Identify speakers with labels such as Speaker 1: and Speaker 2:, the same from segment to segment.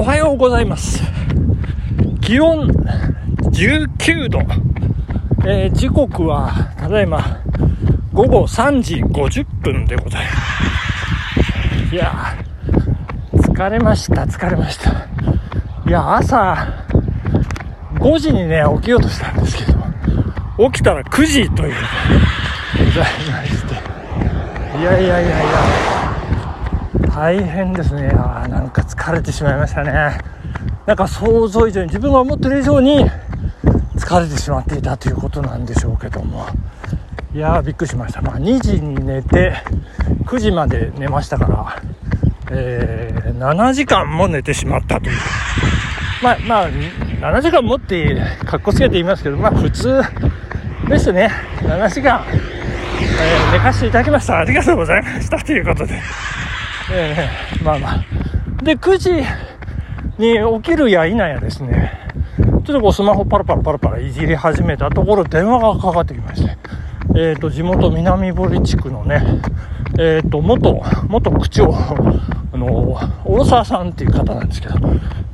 Speaker 1: おはようございます。気温19度。えー時刻は、ただいま、午後3時50分でございます。いやー、疲れました、疲れました。いや、朝、5時にね、起きようとしたんですけど、起きたら9時という、ございまして。いやいやいやいや、大変ですね。なんか疲れてしまいましたね。なんか想像以上に、自分が思ってる以上に疲れてしまっていたということなんでしょうけども。いやー、びっくりしました。まあ、2時に寝て、9時まで寝ましたから、えー、7時間も寝てしまったという。まあ、まあ、7時間もって、かっこつけて言いますけど、まあ、普通ですね。7時間、えー寝かせていただきました。ありがとうございました。ということで。えーまあまあ。で、9時に起きるや否やですね、ちょっとこうスマホパラパラパラパラいじり始めたところ、電話がかかってきまして、えっ、と、地元南堀地区のね、えっ、と、元、元区長、あの、大沢さんっていう方なんですけど、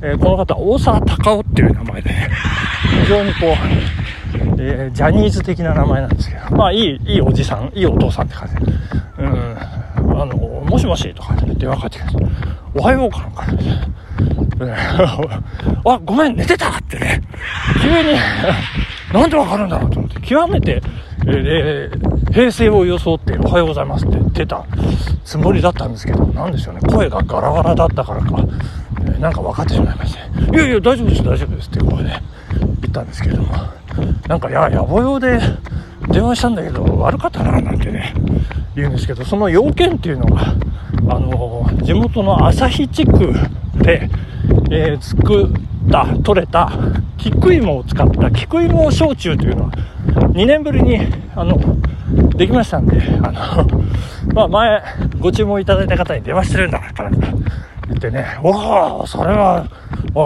Speaker 1: えーこの方、大沢隆夫っていう名前でね、非常にこう、えージャニーズ的な名前なんですけど、まあ、いい、いいおじさん、いいお父さんって感じで、うん、あの、もしもしとかで電話かかってきました。おはようかな、あ、ごめん、寝てたってね、急に、なんでわかるんだろうと思って、極めて、えー平成を装って、おはようございますって出たつもりだったんですけど、なんでしょうね、声がガラガラだったからか、えーなんか分かってしまいまして、いやいや、大丈夫です、大丈夫ですって声で言ったんですけど。も、なんか、や、野暮用で電話したんだけど、悪かったな、なんてね、言うんですけど、その要件っていうのが、あの、地元の旭地区で、えー作った、取れた、菊芋を使った菊芋焼酎というのは、2年ぶりに、あの、できましたんで、あの、まあ前、ご注文いただいた方に電話してるんだから、言ってね、おお、それは、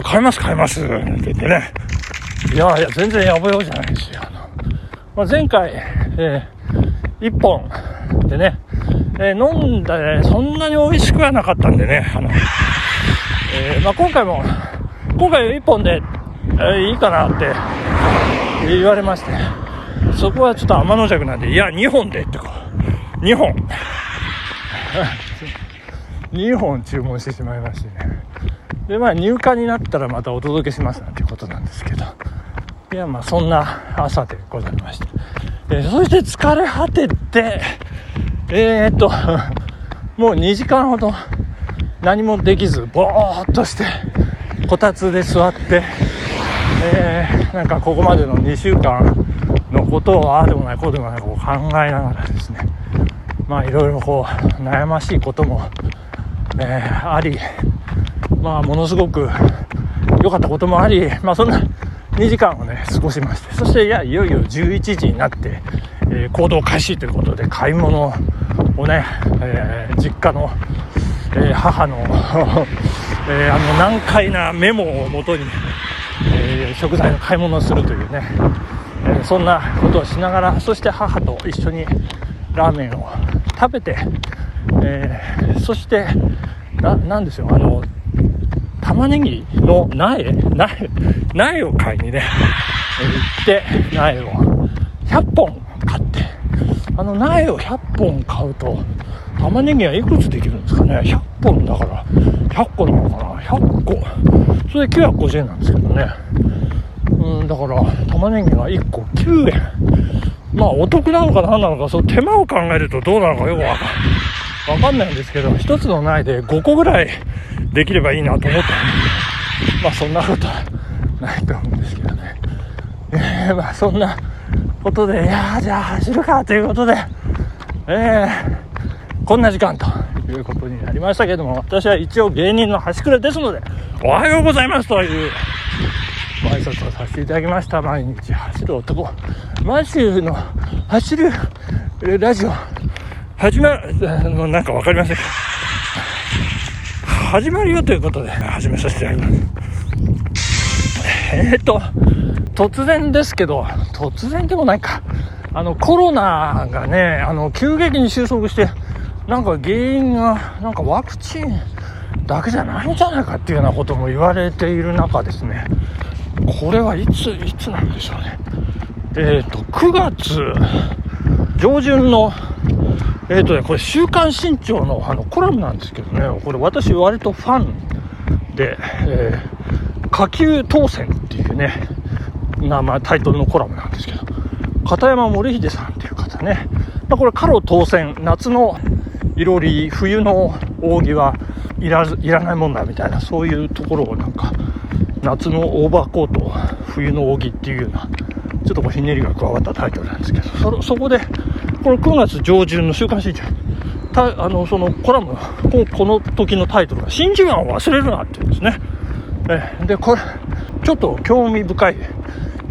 Speaker 1: 買います買います、なんて言ってね、いやいや、全然やぼよじゃないですよ。あのまあ、前回、えー、1本でね、えー飲んだね、そんなに美味しくはなかったんでね、あの、えーまあ、今回も、今回1本で、えいいかなって言われまして、そこはちょっと天の弱なんで、いや、2本でってこう、2本。2本注文してしまいましてね。で、まあ入荷になったらまたお届けしますなんてことなんですけど。いや、まあそんな朝でございました。えそして疲れ果てて、えー、っと、もう2時間ほど何もできず、ぼーっとして、こたつで座って、えーなんかここまでの2週間のことをああでもないこうでもないこう考えながらですね。まあいろいろこう悩ましいことも、えーありまあものすごく良かったこともありまあそんな2時間をね過ごしまして。そしていやいよいよ11時になって、えー行動開始ということで買い物をね、えー実家の、えー母の、えーあの難解なメモをもとにえー食材の買い物をするというね、えーそんなことをしながらそして母と一緒にラーメンを食べて、えーそしてななんですよあの玉ねぎの苗苗苗を買いにね、えー行って苗を100本あの苗を100本買うと玉ねぎはいくつできるんですかね？100本だから100個なのかな？100個。それで950円なんですけどね。うんだから玉ねぎが1個9円。まあお得なのか何なのかそう手間を考えるとどうなのかよくわかわかんないんですけど1つの苗で5個ぐらいできればいいなと思ってまあそんなことはないと思うんですけどね。えー、まあそんなことでいやじゃあ走るかということでえー、こんな時間ということになりましたけども私は一応芸人の端くれですのでおはようございますというご挨拶をさせていただきました。毎日走る男。マシューの走るラジオ。始まるあのなんかわかりません。始まるよということで始めさせていただきます。えー、っと突然ですけど突然でもないか。あのコロナがねあの急激に収束してなんか原因がなんかワクチンだけじゃないんじゃないかっていうようなことも言われている中ですね。これはいついつなんでしょうね。えっ、と9月上旬のえっ、とねこれ「週刊新潮の」あのコラムなんですけどね。これ私割とファンで、えー、下級当選っていうね名前タイトルのコラムなんですけど片山森秀さんっていう方ね、まあ、これ過労当選夏のいろり冬の扇はいらずいらないもんだみたいなそういうところをなんか夏のオーバーコート冬の扇っていうようなちょっとこうひねりが加わったタイトルなんですけどそそこでこの9月上旬の「週刊新潮」たあのそのコラムここの時のタイトルが「真珠湾を忘れるな」っていうんですね。えでこれちょっと興味深い。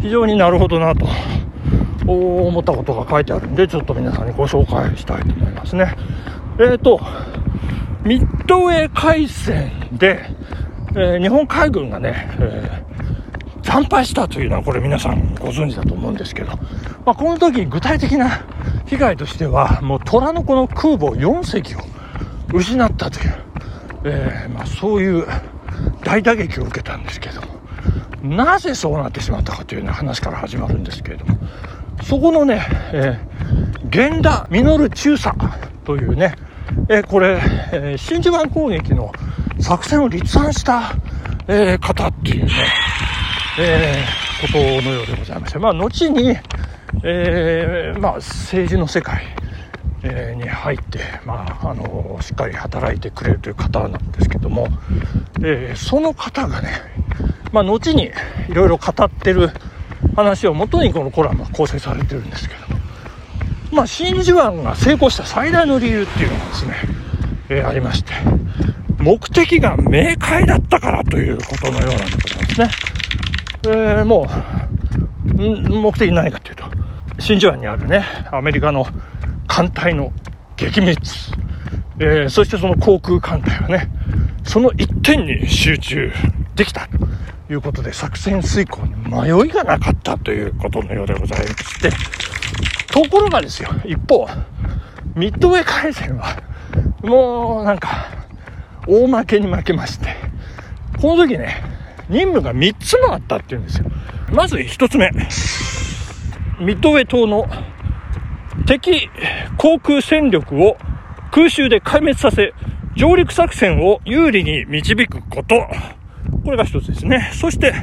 Speaker 1: 非常になるほどなと。思ったことが書いてあるんでちょっと皆さんにご紹介したいと思いますね。えっ、ー、とミッドウェー海戦で、えー、日本海軍がね、えー、惨敗したというのはこれ皆さんご存知だと思うんですけど、まあ、この時具体的な被害としてはもう虎の子の空母4隻を失ったという、えー、まあ、そういう大打撃を受けたんですけどなぜそうなってしまったかというような話から始まるんですけれどもそこのね、えー、源田実中佐というね、えー、これ、えー、真珠湾攻撃の作戦を立案した、えー、方っていうね、えー、ことのようでございまして、まあ、後に、えー、まあ、政治の世界、えー、に入って、まあ、あのしっかり働いてくれるという方なんですけども、えー、その方がね、まあ、後にいろいろ語ってる話をもとにこのコラムは構成されてるんですけどまあ真珠湾が成功した最大の理由っていうのがですね、えー、ありまして目的が明快だったからということのようなんでございますね、えー、もう目的何かというと真珠湾にあるねアメリカの艦隊の撃滅、えー、そしてその航空艦隊はねその一点に集中できたということで作戦遂行に迷いがなかったということのようでございましてところがですよ一方ミッドウェー海戦はもうなんか大負けに負けましてこの時ね任務が3つもあったっていうんですよ。まず1つ目ミッドウェー島の敵航空戦力を空襲で壊滅させ上陸作戦を有利に導くこと。これが一つですね。そして、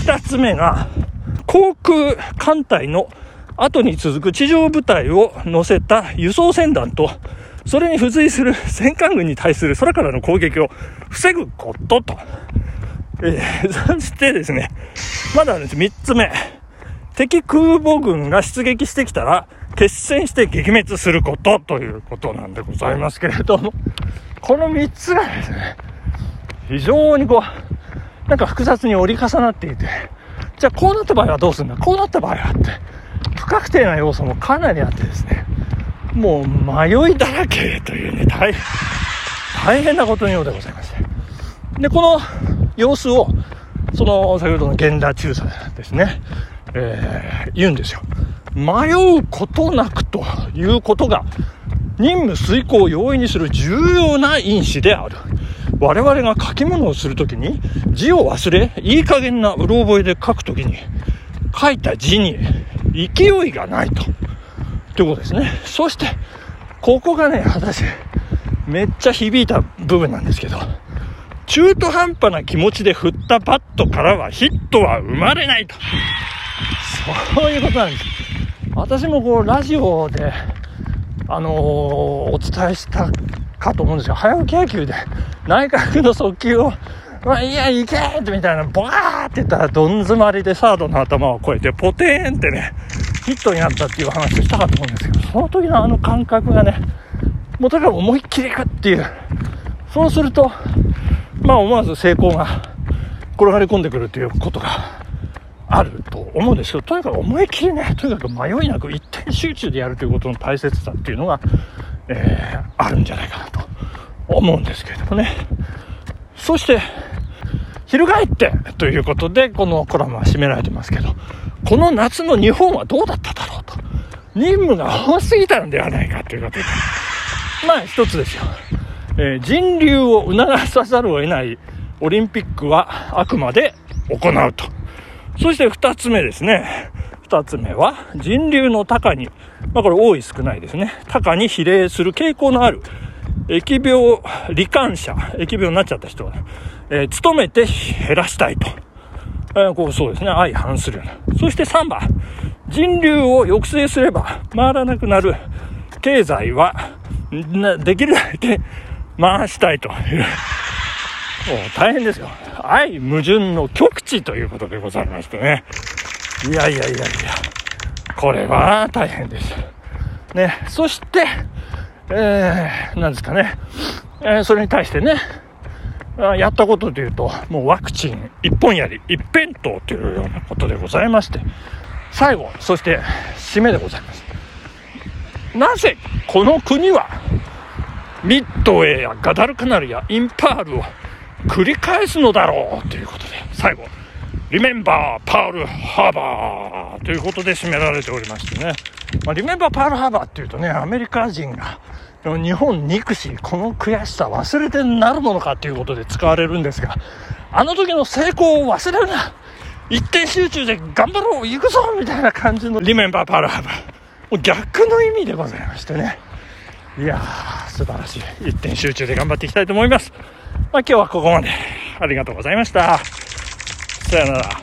Speaker 1: 二つ目が、航空艦隊の後に続く地上部隊を乗せた輸送船団と、それに付随する戦艦軍に対する空からの攻撃を防ぐことと。えー、そしてですね、まだです、三つ目。敵空母軍が出撃してきたら、決戦して撃滅することということなんでございますけれども、この3つがですね、非常にこう、なんか複雑に折り重なっていて、じゃあこうなった場合はどうするんだ？こうなった場合はって、不確定な要素もかなりあってですね、もう迷いだらけというね、大変、大変なことのようでございまして。で、この様子を、その、先ほどの源田中佐ですね、えー、言うんですよ。迷うことなくということが任務遂行を容易にする重要な因子である。我々が書き物をするときに字を忘れ、いい加減なうろ覚えで書くときに書いた字に勢いがないと。ということですね。そして、ここがね、私、めっちゃ響いた部分なんですけど、中途半端な気持ちで振ったバットからはヒットは生まれないと。そういうことなんです。私もこう、ラジオで、あのー、お伝えしたかと思うんですよ。早起き野球で内角の速球を、まあ、いや、行けってみたいな、バーって言ったら、どん詰まりでサードの頭を越えて、ポテーンってね、ヒットになったっていう話をしたかと思うんですけど、その時のあの感覚がね、もうとにかく思いっきりいくっていう。そうすると、まあ思わず成功が転がり込んでくるっていうことがあると思うんですけど、とにかく思い切りね、とにかく迷いなく一点集中でやるということの大切さっていうのが、えー、あるんじゃないかなと思うんですけれどもね。そして、翻ってということで、このコラムは締められてますけど、この夏の日本はどうだっただろうと。任務が多すぎたのではないかということで。まあ一つですよ。えー、人流を促さざるを得ないオリンピックはあくまで行うと。そして二つ目ですね。二つ目は人流の高に、まあこれ多い少ないですね。高に比例する傾向のある疫病罹患者、疫病になっちゃった人は、えー、努めて減らしたいと。えー、こうそうですね。相反するような。そして3番、人流を抑制すれば回らなくなる経済は、できるだけ回したいという。大変ですよ。愛矛盾の極致ということでございましてね。いやいやいやいや、これは大変です。ね、そして、えー、なんですかね、えー、それに対してね、やったことでいうと、もうワクチン一本やり、一辺倒というようなことでございまして、最後、そして締めでございます。なぜこの国はミッドウェーやガダルカナルやインパールを繰り返すのだろうということで、最後、リメンバーパールハーバーということで締められておりましてね。まあ、リメンバーパールハーバーっていうとね、アメリカ人が日本憎し、この悔しさ忘れてなるものかということで使われるんですが、あの時の成功を忘れるな一点集中で頑張ろう行くぞみたいな感じのリメンバーパールハーバー。逆の意味でございましてね。いやー、素晴らしい。一点集中で頑張っていきたいと思います。まあ、今日はここまで。ありがとうございました。さよなら。